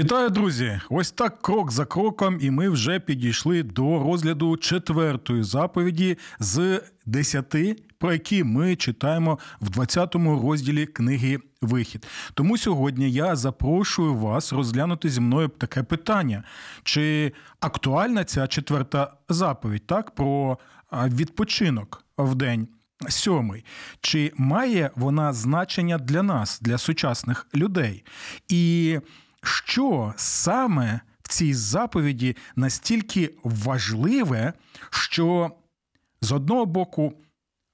Вітаю, друзі! Ось так крок за кроком, і ми вже підійшли до розгляду четвертої заповіді з десяти, про які ми читаємо в 20-му розділі книги Вихід. Тому сьогодні я запрошую вас розглянути зі мною таке питання: чи актуальна ця четверта заповідь, так, про відпочинок в день? Сьомий, чи має вона значення для нас, для сучасних людей? І що саме в цій заповіді настільки важливе, що з одного боку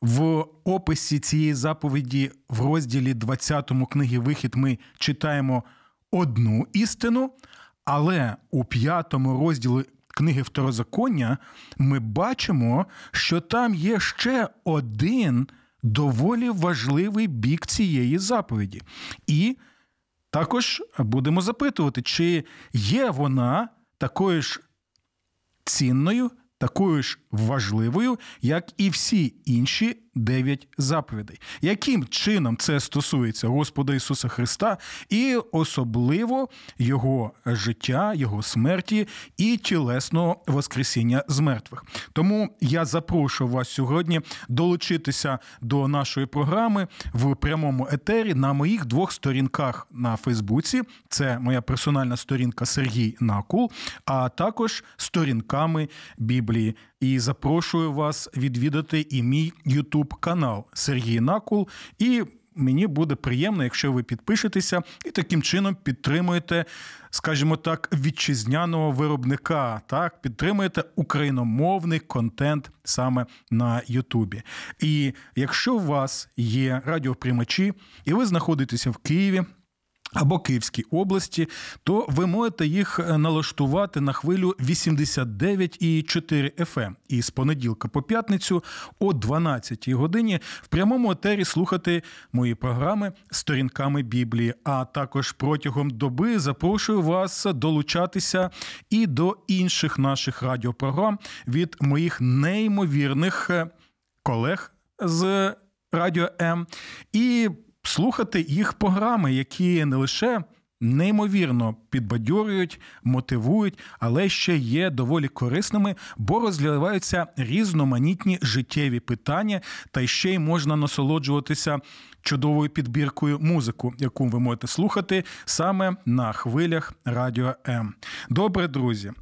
в описі цієї заповіді в розділі 20 книги Вихід ми читаємо одну істину, але у п'ятому розділі книги Второзаконня ми бачимо, що там є ще один доволі важливий бік цієї заповіді. І також будемо запитувати, чи є вона такою ж цінною, такою ж важливою, як і всі інші дев'ять заповідей. Яким чином це стосується Господа Ісуса Христа і особливо Його життя, Його смерті і тілесного Воскресіння з мертвих? Тому я запрошую вас сьогодні долучитися до нашої програми в прямому етері на моїх двох сторінках на Фейсбуці. Це моя персональна сторінка Сергій Накул, а також сторінками Біблії. І запрошую вас відвідати і мій Ютуб канал Сергій Накул. І мені буде приємно, якщо ви підпишетеся і таким чином підтримуєте, скажімо так, вітчизняного виробника. Так, підтримуєте україномовний контент саме на Ютубі. І якщо у вас є радіоприймачі, і ви знаходитеся в Києві або Київській області, то ви можете їх е, налаштувати на хвилю 89,4 FM. І з понеділка по п'ятницю о 12 годині в прямому етері слухати мої програми сторінками Біблії. А також протягом доби запрошую вас долучатися і до інших наших радіопрограм від моїх неймовірних е, колег з Радіо М. І слухати їх програми, які не лише неймовірно підбадьорюють, мотивують, але ще є доволі корисними, бо розглядаються різноманітні життєві питання, та ще й можна насолоджуватися чудовою підбіркою музику, яку ви можете слухати саме на хвилях Радіо М. Добре, друзі.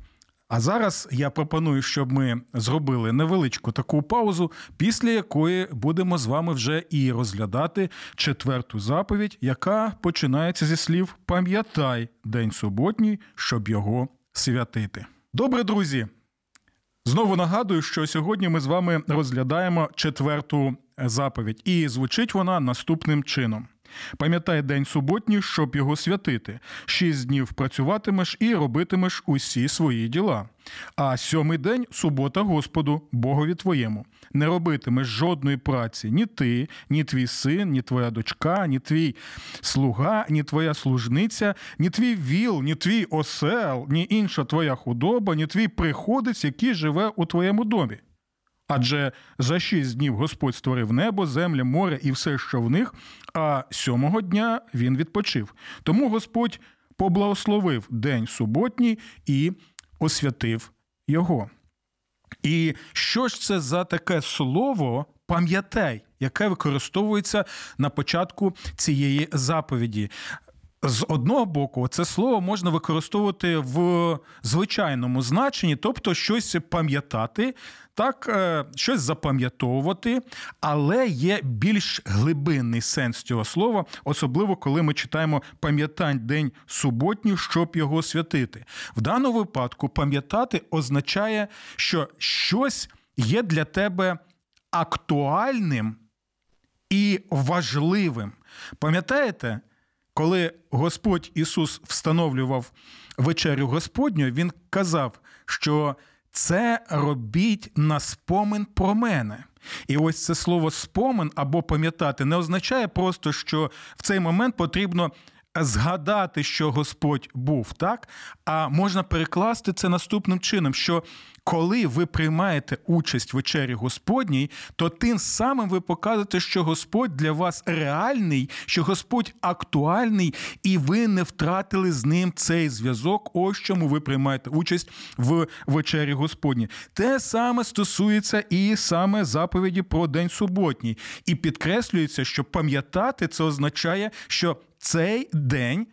А зараз я пропоную, щоб ми зробили невеличку таку паузу, після якої будемо з вами вже і розглядати четверту заповідь, яка починається зі слів Пам'ятай день суботній, щоб його святити. Добре, друзі. Знову нагадую, що сьогодні ми з вами розглядаємо четверту заповідь, і звучить вона наступним чином. Пам'ятай день суботній, щоб його святити. Шість днів працюватимеш і робитимеш усі свої діла. А сьомий день субота Господу, Богові твоєму. Не робитимеш жодної праці ні ти, ні твій син, ні твоя дочка, ні твій слуга, ні твоя служниця, ні твій віл, ні твій осел, ні інша твоя худоба, ні твій приходець, який живе у твоєму домі. Адже за шість днів Господь створив небо, землю, море і все, що в них, а сьомого дня він відпочив. Тому Господь поблагословив день суботній і освятив його. І що ж це за таке слово пам'ятай, яке використовується на початку цієї заповіді? З одного боку, це слово можна використовувати в звичайному значенні, тобто щось пам'ятати, так, е, щось запам'ятовувати, але є більш глибинний сенс цього слова, особливо коли ми читаємо пам'ятань день суботній, щоб його святити. В даному випадку пам'ятати означає, що щось є для тебе актуальним і важливим. Пам'ятаєте? Коли Господь Ісус встановлював вечерю Господню, Він казав, що це робіть на спомин про мене. І ось це слово спомин або пам'ятати не означає просто, що в цей момент потрібно згадати, що Господь був, так? А можна перекласти це наступним чином: що коли ви приймаєте участь в вечері Господній, то тим самим ви показуєте, що Господь для вас реальний, що Господь актуальний, і ви не втратили з ним цей зв'язок. Ось чому ви приймаєте участь в вечері Господній. Те саме стосується і саме заповіді про день суботній. І підкреслюється, що пам'ятати це означає, що цей день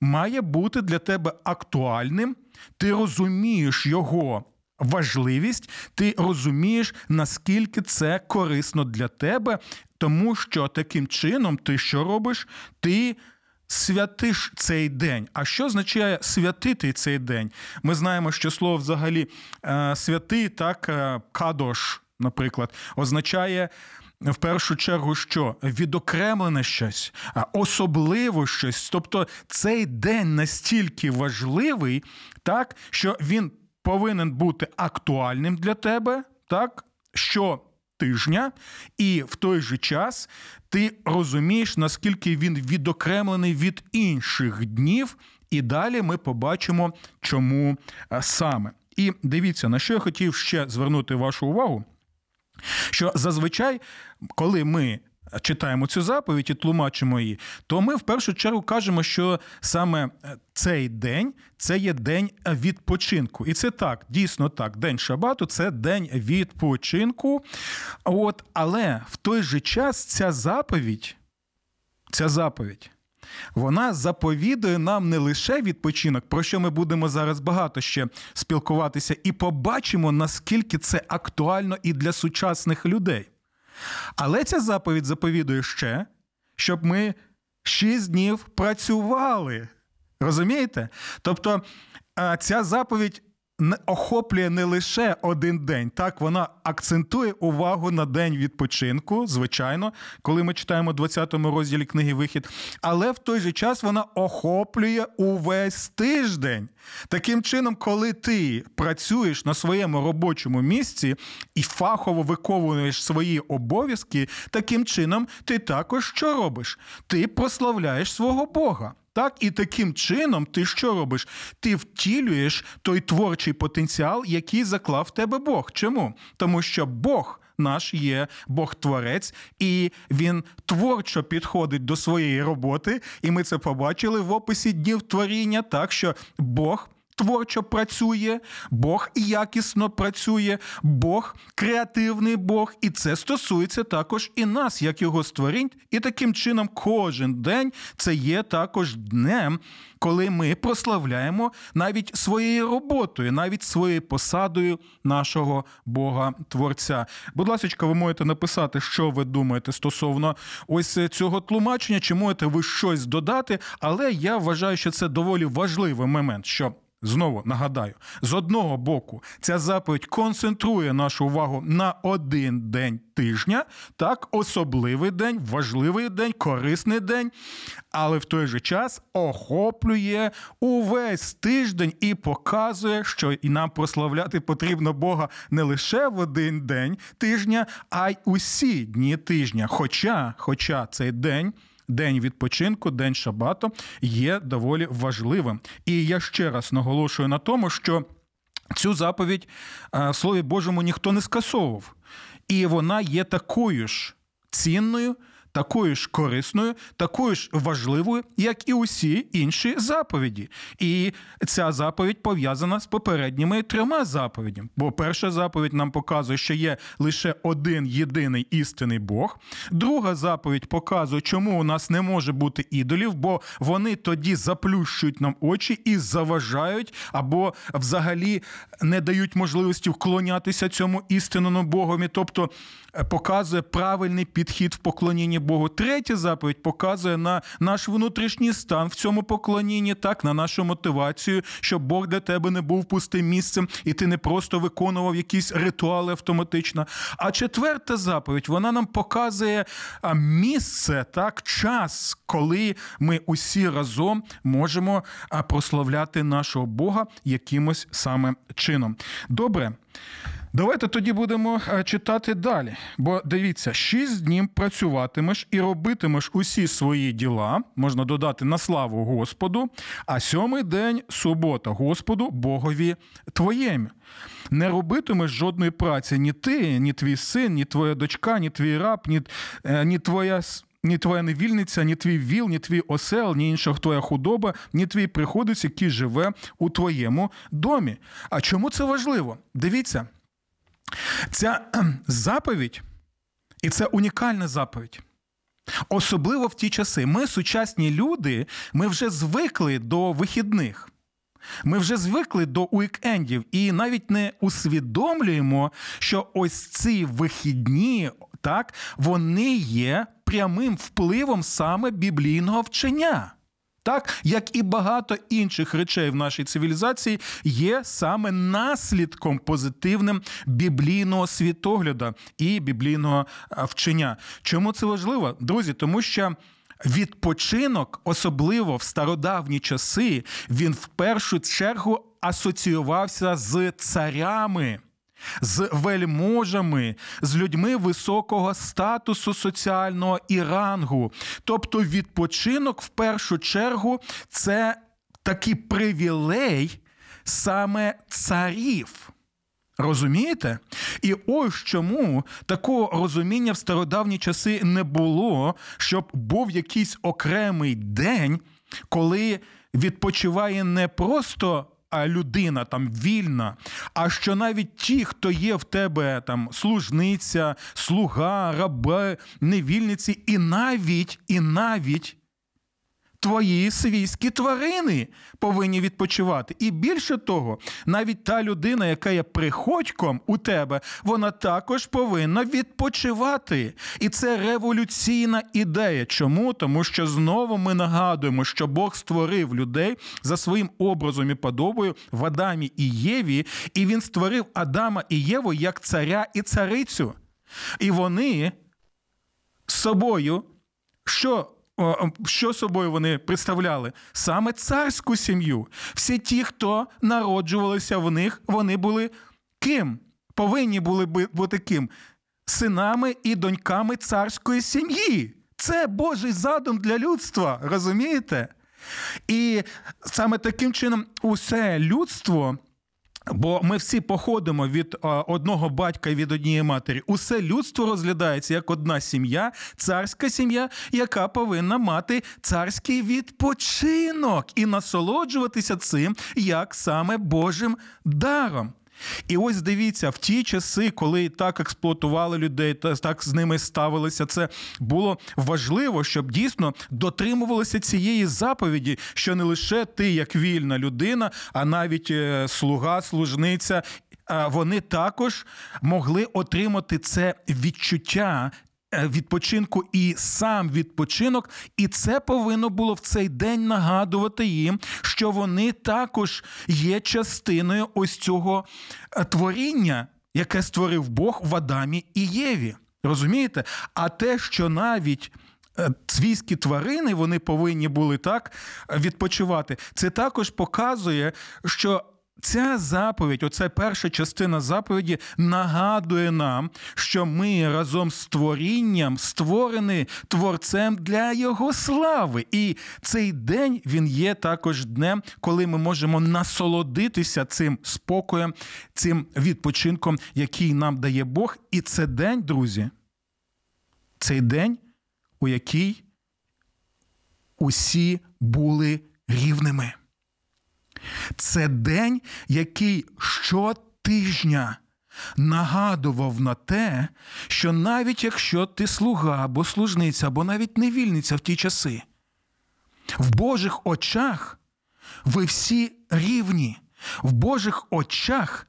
має бути для тебе актуальним, ти розумієш його. Важливість, ти розумієш, наскільки це корисно для тебе, тому що таким чином ти що робиш? Ти святиш цей день. А що означає святити цей день? Ми знаємо, що слово взагалі е, святий, так, е, кадош, наприклад, означає в першу чергу, що відокремлене щось, особливо щось. Тобто цей день настільки важливий, так, що він повинен бути актуальним для тебе, так, що тижня, і в той же час ти розумієш, наскільки він відокремлений від інших днів, і далі ми побачимо, чому саме. І дивіться, на що я хотів ще звернути вашу увагу. Що зазвичай, коли ми читаємо цю заповідь і тлумачимо її, то ми в першу чергу кажемо, що саме е, цей день це є день відпочинку. І це так, дійсно так. День Шабату це день відпочинку. От, Але в той же час ця заповідь, ця заповідь. Вона заповідує нам не лише відпочинок, про що ми будемо зараз багато ще спілкуватися, і побачимо, наскільки це актуально і для сучасних людей. Але ця заповідь заповідує ще, щоб ми шість днів працювали. Розумієте? Тобто ця заповідь охоплює не лише один день, так вона акцентує увагу на день відпочинку, звичайно, коли ми читаємо 20-му розділі книги Вихід, але в той же час вона охоплює увесь тиждень. Таким чином, коли ти працюєш на своєму робочому місці і фахово виконуєш свої обов'язки, таким чином ти також що робиш? Ти прославляєш свого Бога. Так, і таким чином ти що робиш? Ти втілюєш той творчий потенціал, який заклав в тебе Бог. Чому? Тому що Бог. Наш є Бог-творець, і він творчо підходить до своєї роботи. І ми це побачили в описі днів творіння, так що Бог творчо працює, Бог якісно працює, Бог креативний Бог, і це стосується також і нас, як його створінь. І таким чином, кожен день це є також днем, коли ми прославляємо навіть своєю роботою, навіть своєю посадою нашого Бога Творця. Будь ласка, ви можете написати, що ви думаєте стосовно ось цього тлумачення, чи можете ви щось додати, але я вважаю, що це доволі важливий момент. що Знову нагадаю, з одного боку, ця заповідь концентрує нашу увагу на один день тижня, так, особливий день, важливий день, корисний день, але в той же час охоплює увесь тиждень і показує, що і нам прославляти потрібно Бога не лише в один день тижня, а й усі дні тижня. Хоча, Хоча цей день день відпочинку, день шабату є доволі важливим. І я ще раз наголошую на тому, що цю заповідь в Слові Божому ніхто не скасовував, і вона є такою ж цінною такою ж корисною, такою ж важливою, як і усі інші заповіді. І ця заповідь пов'язана з попередніми трьома заповідями. Бо перша заповідь нам показує, що є лише один єдиний істинний Бог. Друга заповідь показує, чому у нас не може бути ідолів, бо вони тоді заплющують нам очі і заважають, або взагалі не дають можливості вклонятися цьому істинному Богові, тобто показує правильний підхід в поклонінні Богу. Третя заповідь показує на наш внутрішній стан в цьому поклонінні, так, на нашу мотивацію, щоб Бог для тебе не був пустим місцем, і ти не просто виконував якісь ритуали автоматично. А четверта заповідь вона нам показує місце, так, час, коли ми усі разом можемо прославляти нашого Бога якимось саме чином. Добре. Давайте тоді будемо е, читати далі. Бо дивіться, шість днів працюватимеш і робитимеш усі свої діла, можна додати на славу Господу, а сьомий день субота, Господу, Богові твоєму. Не робитимеш жодної праці ні ти, ні твій син, ні твоя дочка, ні твій раб, ні, е, ні твоя. Ні твоя невільниця, ні твій віл, ні твій осел, ні інша твоя худоба, ні твій приходець, який живе у твоєму домі. А чому це важливо? Дивіться, Ця заповідь, і це унікальна заповідь. Особливо в ті часи. Ми, сучасні люди, ми вже звикли до вихідних. Ми вже звикли до уікендів і навіть не усвідомлюємо, що ось ці вихідні, так, вони є прямим впливом саме біблійного вчення так як і багато інших речей в нашій цивілізації є саме наслідком позитивним біблійного світогляду і біблійного вчення. Чому це важливо, друзі? Тому що. Відпочинок, особливо в стародавні часи, він в першу чергу асоціювався з царями з вельможами, з людьми високого статусу соціального і рангу. Тобто відпочинок в першу чергу це такий привілей саме царів. Розумієте? І ось чому такого розуміння в стародавні часи не було, щоб був якийсь окремий день, коли відпочиває не просто людина там вільна, а що навіть ті, хто є в тебе там служниця, слуга, раби, невільниці, і навіть, і навіть твої свійські тварини повинні відпочивати. І більше того, навіть та людина, яка є приходьком у тебе, вона також повинна відпочивати. І це революційна ідея. Чому? Тому що знову ми нагадуємо, що Бог створив людей за своїм образом і подобою в Адамі і Єві, і він створив Адама і Єву як царя і царицю. І вони з собою. Що що собою вони представляли? Саме царську сім'ю. Всі ті, хто народжувалися в них, вони були ким? Повинні були бути ким? Синами і доньками царської сім'ї. Це Божий задум для людства, розумієте? І саме таким чином усе людство Бо ми всі походимо від одного батька і від однієї матері. Усе людство розглядається як одна сім'я, царська сім'я, яка повинна мати царський відпочинок і насолоджуватися цим як саме Божим даром. І ось дивіться, в ті часи, коли так експлуатували людей, так з ними ставилися, це було важливо, щоб дійсно дотримувалися цієї заповіді, що не лише ти, як вільна людина, а навіть е, слуга, служниця. Вони також могли отримати це відчуття відпочинку і сам відпочинок, і це повинно було в цей день нагадувати їм, що вони також є частиною ось цього е, творіння, яке створив Бог в Адамі і Єві. Розумієте? А те, що навіть е, свійські тварини вони повинні були так відпочивати, це також показує, що Ця заповідь, оця перша частина заповіді, нагадує нам, що ми разом з творінням створені творцем для його слави. І цей день він є також днем, коли ми можемо насолодитися цим спокоєм, цим відпочинком, який нам дає Бог. І це день, друзі, цей день, у який усі були рівними. Це день, який щотижня нагадував на те, що навіть якщо ти слуга або служниця, або навіть невільниця в ті часи, в Божих очах ви всі рівні, в Божих очах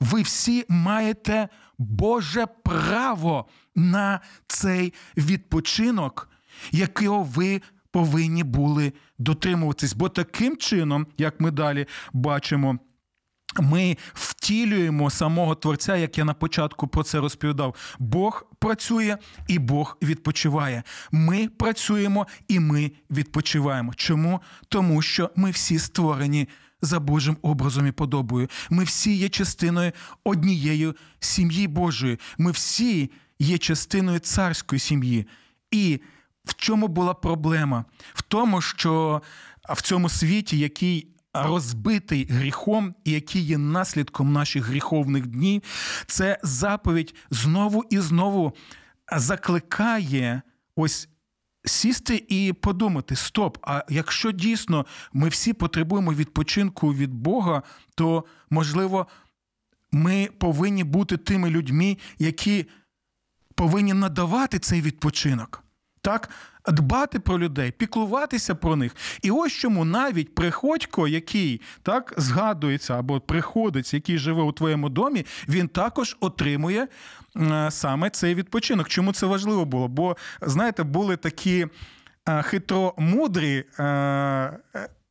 ви всі маєте Боже право на цей відпочинок, якого ви повинні були дотримуватись. Бо таким чином, як ми далі бачимо, ми втілюємо самого Творця, як я на початку про це розповідав. Бог працює і Бог відпочиває. Ми працюємо і ми відпочиваємо. Чому? Тому що ми всі створені за Божим образом і подобою. Ми всі є частиною однієї сім'ї Божої. Ми всі є частиною царської сім'ї. І в чому була проблема? В тому, що в цьому світі, який розбитий гріхом, і який є наслідком наших гріховних днів, це заповідь знову і знову закликає ось. Сісти і подумати: стоп, а якщо дійсно ми всі потребуємо відпочинку від Бога, то можливо ми повинні бути тими людьми, які повинні надавати цей відпочинок. Так, дбати про людей, піклуватися про них. І ось чому навіть приходько, який так згадується або приходить, який живе у твоєму домі, він також отримує е, саме цей відпочинок. Чому це важливо було? Бо, знаєте, були такі е, хитромудрі. Е,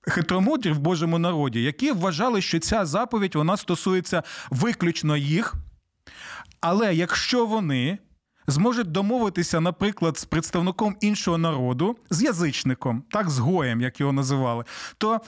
хитромудрі в Божому народі, які вважали, що ця заповідь вона стосується виключно їх. Але якщо вони зможуть домовитися, наприклад, з представником іншого народу, з язичником, так з гоєм, як його називали, то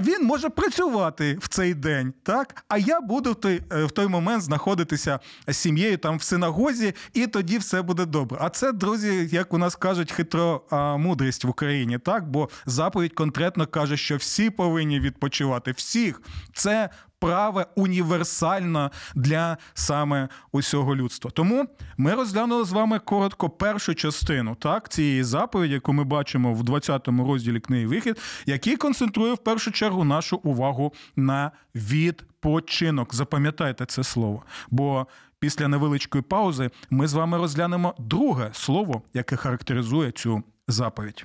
він може працювати в цей день, так? А я буду в той е, в той момент знаходитися з сім'єю там в синагозі, і тоді все буде добре. А це, друзі, як у нас кажуть, хитро а, мудрість в Україні, так? Бо заповідь конкретно каже, що всі повинні відпочивати. Всіх це праве універсальна для саме усього людства. Тому ми розглянули з вами коротко першу частину так, цієї заповіді, яку ми бачимо в 20-му розділі книги Вихід, який концентрує в першу чергу нашу увагу на відпочинок. Запам'ятайте це слово. Бо після невеличкої паузи ми з вами розглянемо друге слово, яке характеризує цю заповідь.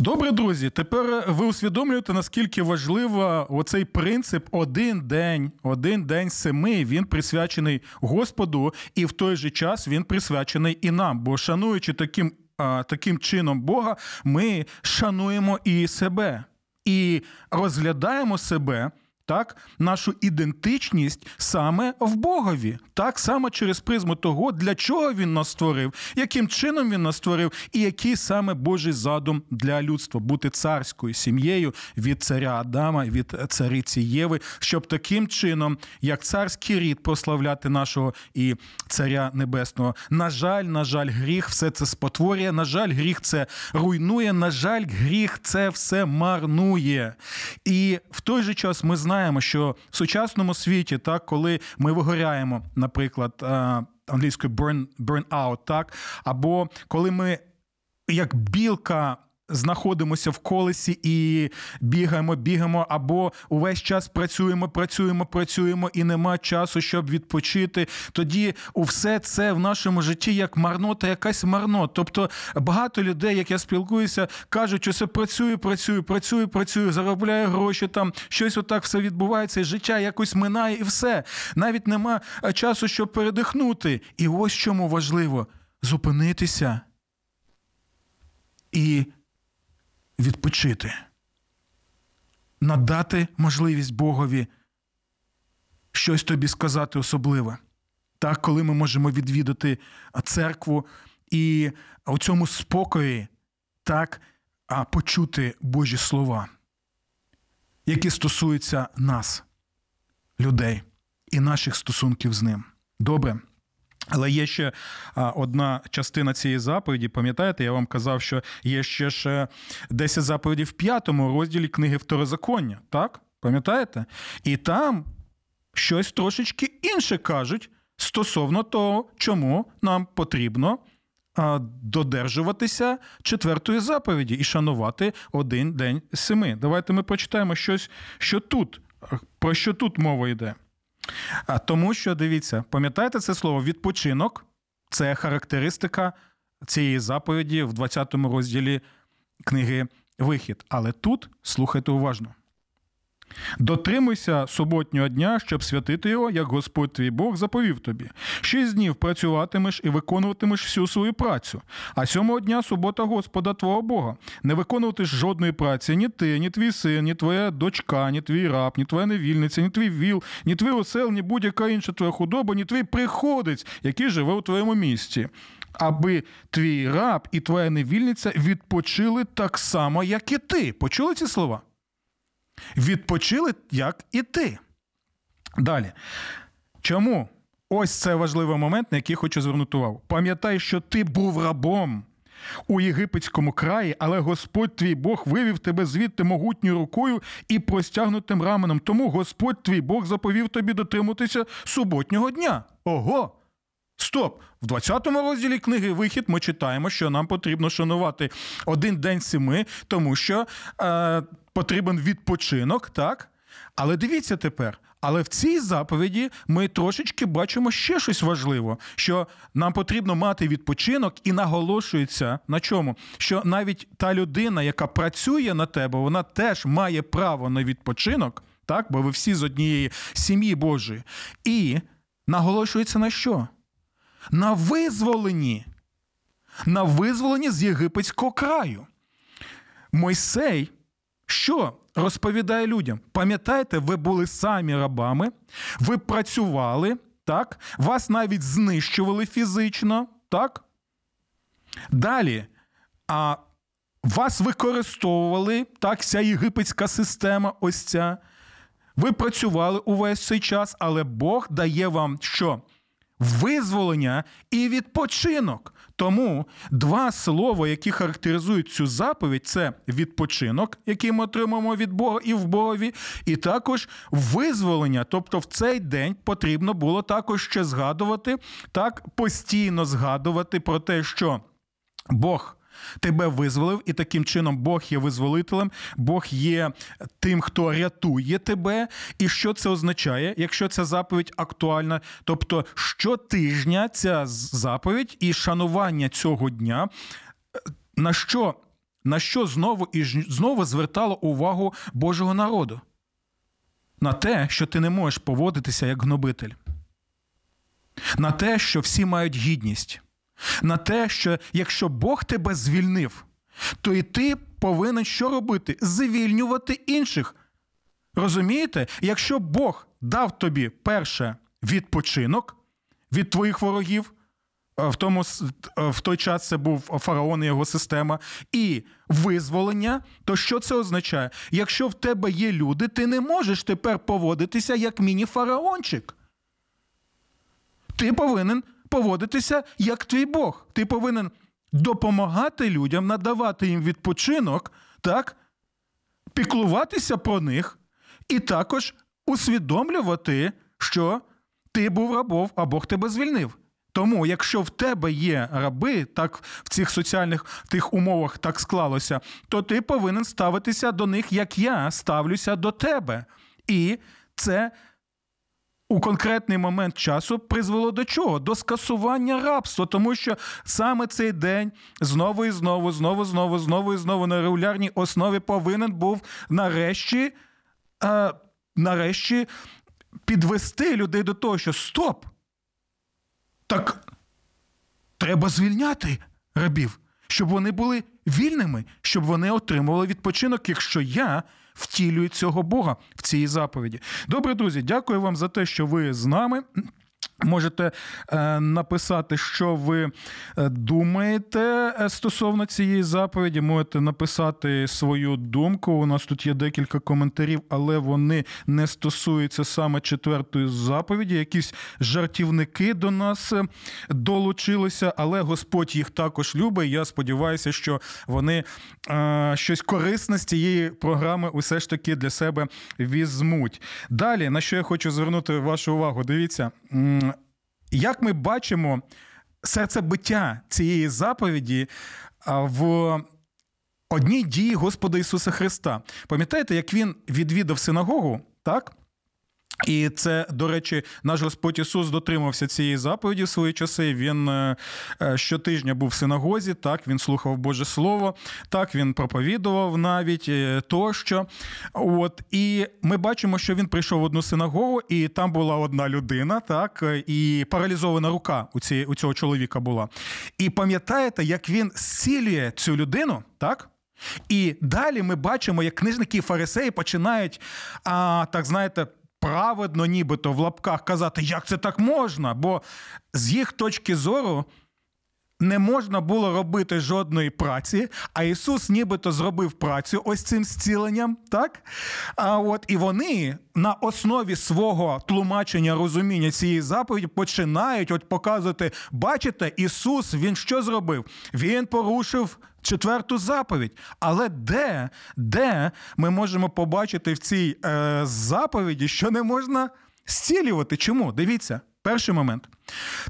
Добре, друзі. Тепер ви усвідомлюєте, наскільки важливо оцей принцип один день, один день семи. Він присвячений Господу, і в той же час він присвячений і нам. Бо шануючи таким, таким чином Бога, ми шануємо і себе і розглядаємо себе так, нашу ідентичність саме в Богові, так саме через призму того, для чого він нас створив, яким чином він нас створив, і який саме Божий задум для людства бути царською сім'єю від царя Адама, від цариці Єви, щоб таким чином, як царський рід, прославляти нашого і царя небесного. На жаль, на жаль, гріх все це спотворює. На жаль, гріх це руйнує. На жаль, гріх це все марнує. І в той же час ми знаємо знаємо, що в сучасному світі, так, коли ми вигоряємо, наприклад, англійською burn, burn out, так, або коли ми як білка знаходимося в колесі і бігаємо, бігаємо, або увесь час працюємо, працюємо, працюємо, і нема часу, щоб відпочити. Тоді у все це в нашому житті як марнота, якась марнота. Тобто багато людей, як я спілкуюся, кажуть, що все працюю, працюю, працюю, працюю, заробляю гроші, там щось отак все відбувається, і життя якось минає, і все. Навіть нема часу, щоб передихнути. І ось чому важливо зупинитися. І відпочити, надати можливість Богові щось тобі сказати особливе. Так, коли ми можемо відвідати церкву і у цьому спокої так, почути Божі слова, які стосуються нас, людей і наших стосунків з ним. Добре. Але є ще одна частина цієї заповіді. Пам'ятаєте, я вам казав, що є ще ж 10 заповідей в п'ятому розділі книги Второзаконня. Так? Пам'ятаєте? І там щось трошечки інше кажуть стосовно того, чому нам потрібно додержуватися четвертої заповіді і шанувати один день семи. Давайте ми прочитаємо щось, що тут, про що тут мова йде. А Тому що дивіться, пам'ятаєте це слово відпочинок це характеристика цієї заповіді в 20 розділі книги Вихід. Але тут слухайте уважно. Дотримуйся суботнього дня, щоб святити його, як Господь твій Бог заповів тобі. Шість днів працюватимеш і виконуватимеш всю свою працю. А сьомого дня субота Господа Твого Бога. Не виконуватиш жодної праці, ні ти, ні твій син, ні твоя дочка, ні твій раб, ні твоя невільниця, ні твій віл, ні твій осел, ні будь-яка інша твоя худоба, ні твій приходець, який живе у твоєму місті. Аби твій раб і твоя невільниця відпочили так само, як і ти. Почули ці слова? Відпочили, як і ти. Далі. Чому? Ось це важливий момент, на який хочу звернути увагу. Пам'ятай, що ти був рабом у єгипетському краї, але Господь твій Бог вивів тебе звідти могутньою рукою і простягнутим раменом. Тому Господь твій Бог заповів тобі дотримуватися суботнього дня. Ого! Стоп! В 20-му розділі книги Вихід ми читаємо, що нам потрібно шанувати один день семи, тому що е, потрібен відпочинок, так? Але дивіться тепер. Але в цій заповіді ми трошечки бачимо ще щось важливе, що нам потрібно мати відпочинок, і наголошується на чому? Що навіть та людина, яка працює на тебе, вона теж має право на відпочинок, так? Бо ви всі з однієї сім'ї Божої. І наголошується на що? На визволенні, на визволенні з єгипетського краю. Мойсей що розповідає людям? Пам'ятаєте, ви були самі рабами, ви працювали, так? вас навіть знищували фізично, так? Далі, а вас використовували так, вся єгипетська система, ось ця. Ви працювали увесь цей час, але Бог дає вам що? Визволення і відпочинок. Тому два слова, які характеризують цю заповідь, це відпочинок, який ми отримаємо від Бога і в Богові, і також визволення. Тобто в цей день потрібно було також ще згадувати, так постійно згадувати про те, що Бог тебе визволив, і таким чином Бог є визволителем, Бог є тим, хто рятує тебе. І що це означає, якщо ця заповідь актуальна? Тобто, щотижня ця заповідь і шанування цього дня, на що? На що знову і знову звертало увагу Божого народу? На те, що ти не можеш поводитися як гнобитель. На те, що всі мають гідність на те, що якщо Бог тебе звільнив, то і ти повинен що робити? Звільнювати інших. Розумієте? Якщо Бог дав тобі перше відпочинок від твоїх ворогів, в тому в той час це був фараон і його система, і визволення, то що це означає? Якщо в тебе є люди, ти не можеш тепер поводитися як міні-фараончик. Ти повинен поводитися як твій Бог. Ти повинен допомагати людям, надавати їм відпочинок, так? піклуватися про них і також усвідомлювати, що ти був рабов, а Бог тебе звільнив. Тому, якщо в тебе є раби, так в цих соціальних тих умовах так склалося, то ти повинен ставитися до них, як я ставлюся до тебе. І це у конкретний момент часу призвело до чого? До скасування рабства, тому що саме цей день знову і знову, знову, знову, знову і знову на регулярній основі повинен був нарешті, а, нарешті підвести людей до того, що стоп! Так треба звільняти рабів, щоб вони були вільними, щоб вони отримували відпочинок, якщо я втілюють цього Бога в цій заповіді. Добре, друзі, дякую вам за те, що ви з нами. Можете е, написати, що ви е, думаєте е, стосовно цієї заповіді. Можете написати свою думку. У нас тут є декілька коментарів, але вони не стосуються саме четвертої заповіді. Якісь жартівники до нас долучилися, але Господь їх також любить. Я сподіваюся, що вони щось корисне з цієї програми усе ж таки для себе візьмуть. Далі на що я хочу звернути вашу увагу, дивіться. Як ми бачимо серцебиття цієї заповіді в одній дії Господа Ісуса Христа. Пам'ятаєте, як Він відвідав синагогу, так? І це, до речі, наш Господь Ісус дотримався цієї заповіді в свої часи. Він е, е, щотижня був в синагозі, так він слухав Боже Слово, так він проповідував навіть е, тощо. От і ми бачимо, що він прийшов в одну синагогу, і там була одна людина, так і паралізована рука у цієї у цього чоловіка була. І пам'ятаєте, як він зцілює цю людину, так? І далі ми бачимо, як книжники фарисеї починають, а, так знаєте, праведно, нібито в лапках казати, як це так можна, бо з їх точки зору. Не можна було робити жодної праці, а Ісус нібито зробив працю ось цим зціленням, так? А от і вони на основі свого тлумачення розуміння цієї заповіді починають от показувати: бачите, Ісус Він що зробив? Він порушив четверту заповідь. Але де де ми можемо побачити в цій е, заповіді, що не можна зцілювати? Чому? Дивіться, перший момент.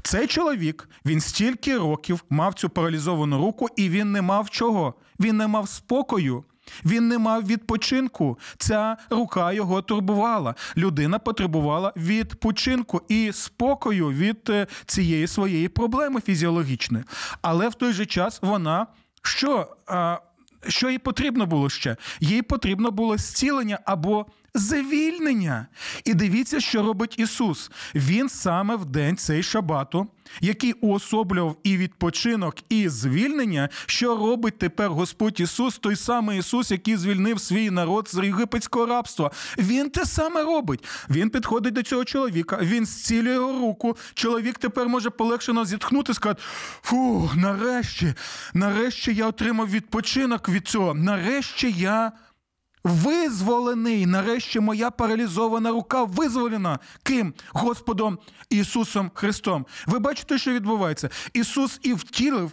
Цей чоловік він стільки років мав цю паралізовану руку, і він не мав чого? Він не мав спокою. Він не мав відпочинку. Ця рука його турбувала. Людина потребувала відпочинку і спокою від е, цієї своєї проблеми фізіологічної. Але в той же час вона що що їй потрібно було ще? Їй потрібно було зцілення або звільнення. І дивіться, що робить Ісус. Він саме в день цей шабату, який уособлював і відпочинок, і звільнення, що робить тепер Господь Ісус, той самий Ісус, який звільнив свій народ з єгипетського рабства. Він те саме робить. Він підходить до цього чоловіка, він зцілює його руку. Чоловік тепер може полегшено зітхнути, сказати: фу, нарешті, нарешті я отримав відпочинок від цього. Нарешті я. Визволений, нарешті моя паралізована рука визволена. Ким? Господом Ісусом Христом. Ви бачите, що відбувається? Ісус і втілив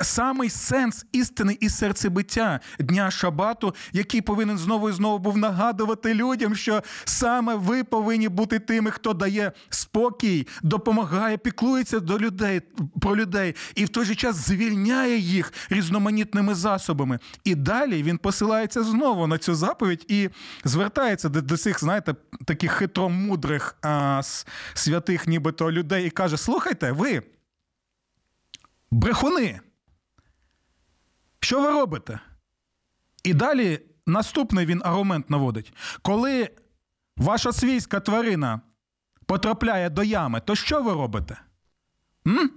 самий сенс істини і серцебиття дня Шабату, який повинен знову і знову був нагадувати людям, що саме ви повинні бути тими, хто дає спокій, допомагає, піклується до людей про людей і в той же час звільняє їх різноманітними засобами. І далі він посилається знову на цю заповідь і звертається до, до цих, знаєте, таких хитромудрих а, святих, нібито людей, і каже: Слухайте, ви. Брехуни, що ви робите? І далі наступний він аргумент наводить. Коли ваша свійська тварина потрапляє до ями, то що ви робите? М?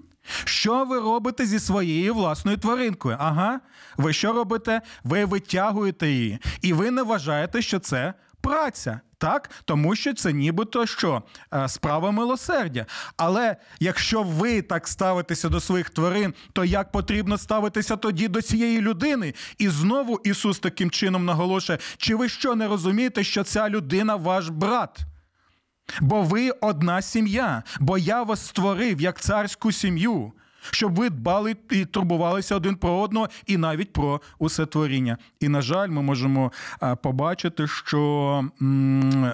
Що ви робите зі своєю власною тваринкою? Ага, ви що робите? Ви витягуєте її, і ви не вважаєте, що це праця. Так, тому що це нібито що е, справа милосердя. Але якщо ви так ставитеся до своїх тварин, то як потрібно ставитися тоді до цієї людини? І знову Ісус таким чином наголошує: чи ви що не розумієте, що ця людина ваш брат? Бо ви одна сім'я, бо я вас створив як царську сім'ю щоб ви дбали і турбувалися один про одного, і навіть про усе творіння. І на жаль, ми можемо побачити, що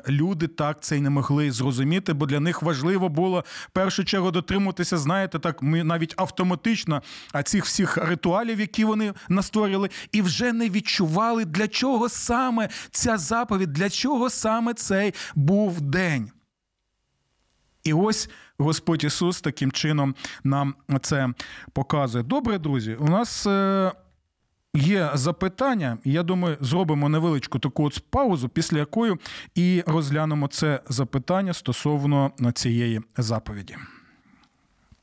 люди так це й не могли зрозуміти, бо для них важливо було в першу чергу дотримуватися, знаєте, так ми навіть автоматично цих всіх ритуалів, які вони настворили, і вже не відчували, для чого саме ця заповідь, для чого саме цей був день. І ось Господь Ісус таким чином нам це показує. Добре, друзі, у нас. Е, є запитання, я думаю, зробимо невеличку таку от паузу, після якої і розглянемо це запитання стосовно цієї заповіді.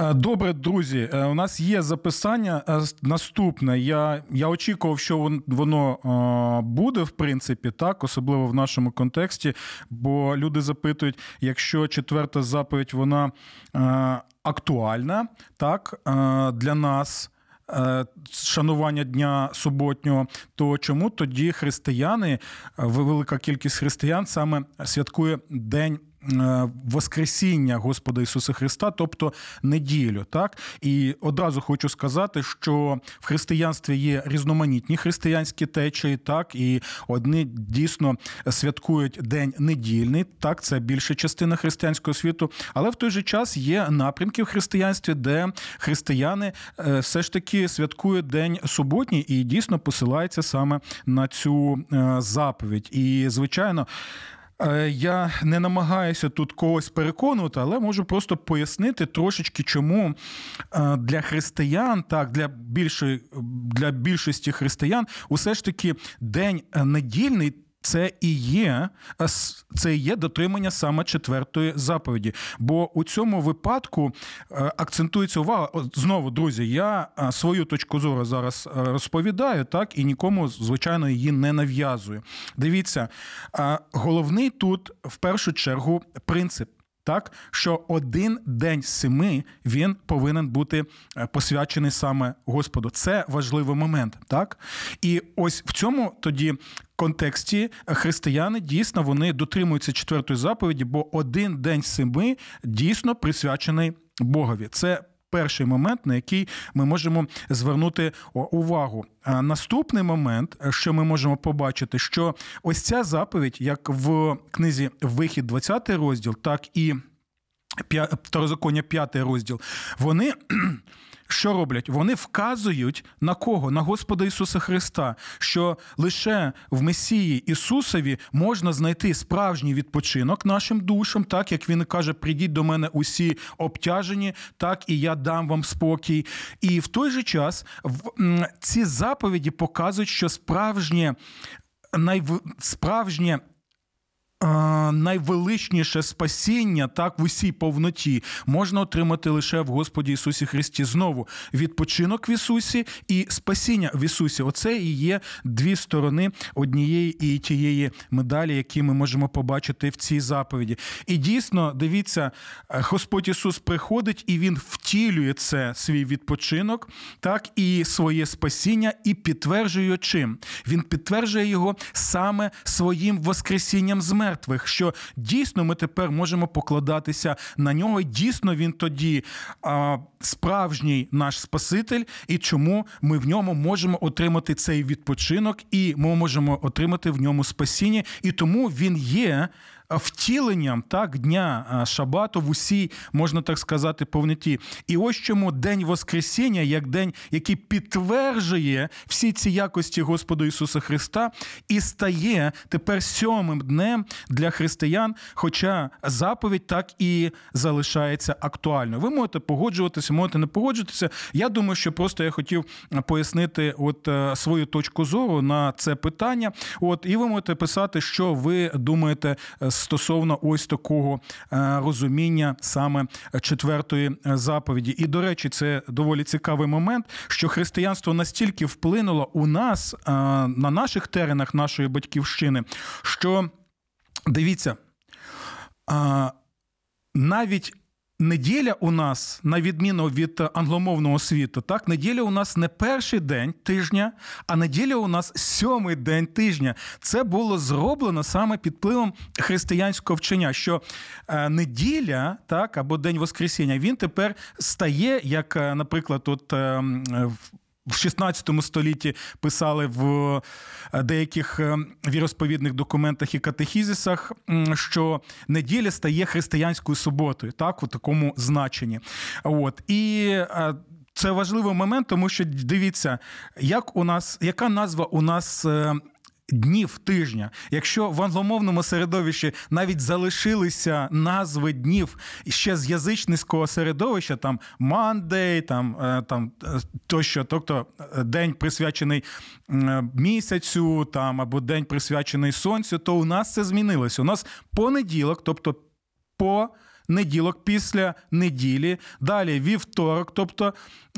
Е, Добре, друзі. е, У нас є запитання. Е, Наступне. Я, я очікував, що воно буде, в принципі, так, особливо в нашому контексті. Бо люди запитують, якщо четверта заповідь вона актуальна, так, для нас. Шанування дня суботнього, то чому тоді християни, велика кількість християн саме святкує день Воскресіння Господа Ісуса Христа, тобто неділю. Так і одразу хочу сказати, що в християнстві є різноманітні християнські течії, так і одні дійсно святкують день недільний. Так, це більша частина християнського світу, але в той же час є напрямки в християнстві, де християни е, все ж таки святкують день суботній і дійсно посилаються саме на цю е, заповідь. І звичайно. Е, Я не намагаюся тут когось переконувати, але можу просто пояснити трошечки, чому е, для християн, так для більшої для більшості християн, усе ж таки день е, недільний. Це і є це і є дотримання саме четвертої заповіді. Бо у цьому випадку е, акцентується увага. Знову, друзі, я е, свою точку зору зараз е, розповідаю, так і нікому, звичайно, її не нав'язую. Дивіться, головний тут в першу чергу принцип. Так, що один день семи він повинен бути посвячений саме Господу. Це важливий момент, так? І ось в цьому тоді контексті християни дійсно вони дотримуються четвертої заповіді, бо один день семи дійсно присвячений Богові. Це перший момент, на який ми можемо звернути увагу. Наступний момент, що ми можемо побачити, що ось ця заповідь, як в книзі Вихід, 20 розділ, так і Второзаконня, 5 розділ, вони. Що роблять? Вони вказують на кого? На Господа Ісуса Христа, що лише в Месії Ісусові можна знайти справжній відпочинок нашим душам, так як він каже: прийдіть до мене усі обтяжені, так і я дам вам спокій. І в той же час ці заповіді показують, що справжнє найв... справжнє найвеличніше спасіння, так в усій повноті можна отримати лише в Господі Ісусі Христі. Знову відпочинок в Ісусі і спасіння в Ісусі. Оце і є дві сторони однієї і тієї медалі, які ми можемо побачити в цій заповіді. І дійсно, дивіться, Господь Ісус приходить і Він втілює це свій відпочинок, так і своє спасіння, і підтверджує чим? Він підтверджує його саме своїм воскресінням з мертвих, що дійсно ми тепер можемо покладатися на нього. І дійсно він тоді а, справжній наш Спаситель, і чому ми в ньому можемо отримати цей відпочинок, і ми можемо отримати в ньому спасіння, і тому він є. Втіленням так дня Шабату в усій, можна так сказати, повноті. І ось чому день Воскресіння, як день, який підтверджує всі ці якості Господа Ісуса Христа, і стає тепер сьомим днем для християн, хоча заповідь так і залишається актуальною. Ви можете погоджуватися, можете не погоджуватися. Я думаю, що просто я хотів пояснити от е, свою точку зору на це питання. От і ви можете писати, що ви думаєте е, стосовно ось такого е, розуміння саме четвертої е, заповіді. І до речі, це доволі цікавий момент, що християнство настільки вплинуло у нас е, на наших теренах нашої батьківщини, що дивіться. Навіть неділя у нас, на відміну від англомовного світу, так, неділя у нас не перший день тижня, а неділя у нас сьомий день тижня. Це було зроблено саме під впливом християнського вчення, що е, неділя, так, або День Воскресіння, він тепер стає, як, е, наприклад, от. е, в- в 16 столітті писали в е, деяких е, віросповідних документах і катехізисах, що неділя стає християнською суботою, так, у такому значенні. От. І е, це важливий момент, тому що дивіться, як у нас, яка назва у нас. Днів тижня, якщо в англомовному середовищі навіть залишилися назви днів ще з язичницького середовища, там Monday, там, е, там е, тощо, тобто е, день присвячений місяцю, там або день присвячений сонцю, то у нас це змінилося. У нас понеділок, тобто по неділок після неділі, далі вівторок, тобто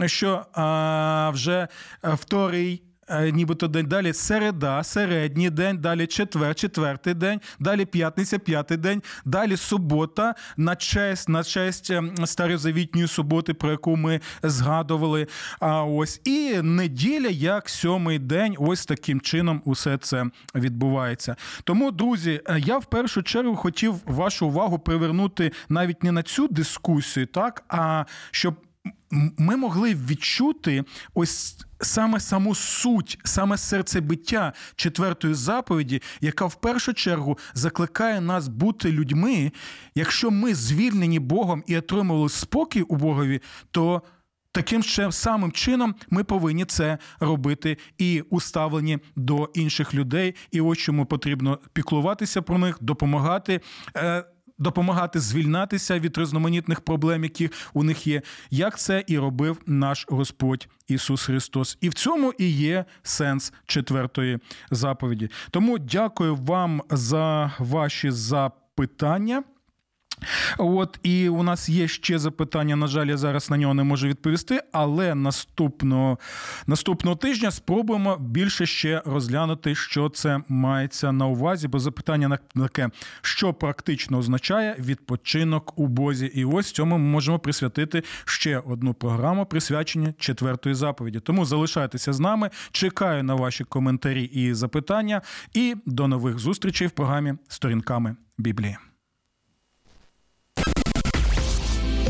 що а, вже вторий. Е, Нібито день, далі середа, середній день, далі четвер, четвертий день, далі п'ятниця, п'ятий день, далі субота на честь, на честь ем, старозавітньої суботи, про яку ми згадували. А ось і неділя, як сьомий день, ось таким чином усе це відбувається. Тому, друзі, е, я в першу чергу хотів вашу увагу привернути навіть не на цю дискусію, так а щоб ми могли відчути ось саме саму суть, саме серцебиття четвертої заповіді, яка в першу чергу закликає нас бути людьми. Якщо ми звільнені Богом і отримали спокій у Богові, то Таким ще самим чином ми повинні це робити і уставлені до інших людей. І ось чому потрібно піклуватися про них, допомагати. Допомагати звільнатися від різноманітних проблем, які у них є, як це і робив наш Господь Ісус Христос. І в цьому і є сенс четвертої заповіді. Тому дякую вам за ваші запитання. От і у нас є ще запитання. На жаль, я зараз на нього не можу відповісти, але наступного, наступного тижня спробуємо більше ще розглянути, що це мається на увазі. Бо запитання на таке, що практично означає відпочинок у Бозі. І ось цьому ми можемо присвятити ще одну програму, присвячення четвертої заповіді. Тому залишайтеся з нами. Чекаю на ваші коментарі і запитання. І до нових зустрічей в програмі Сторінками Біблії.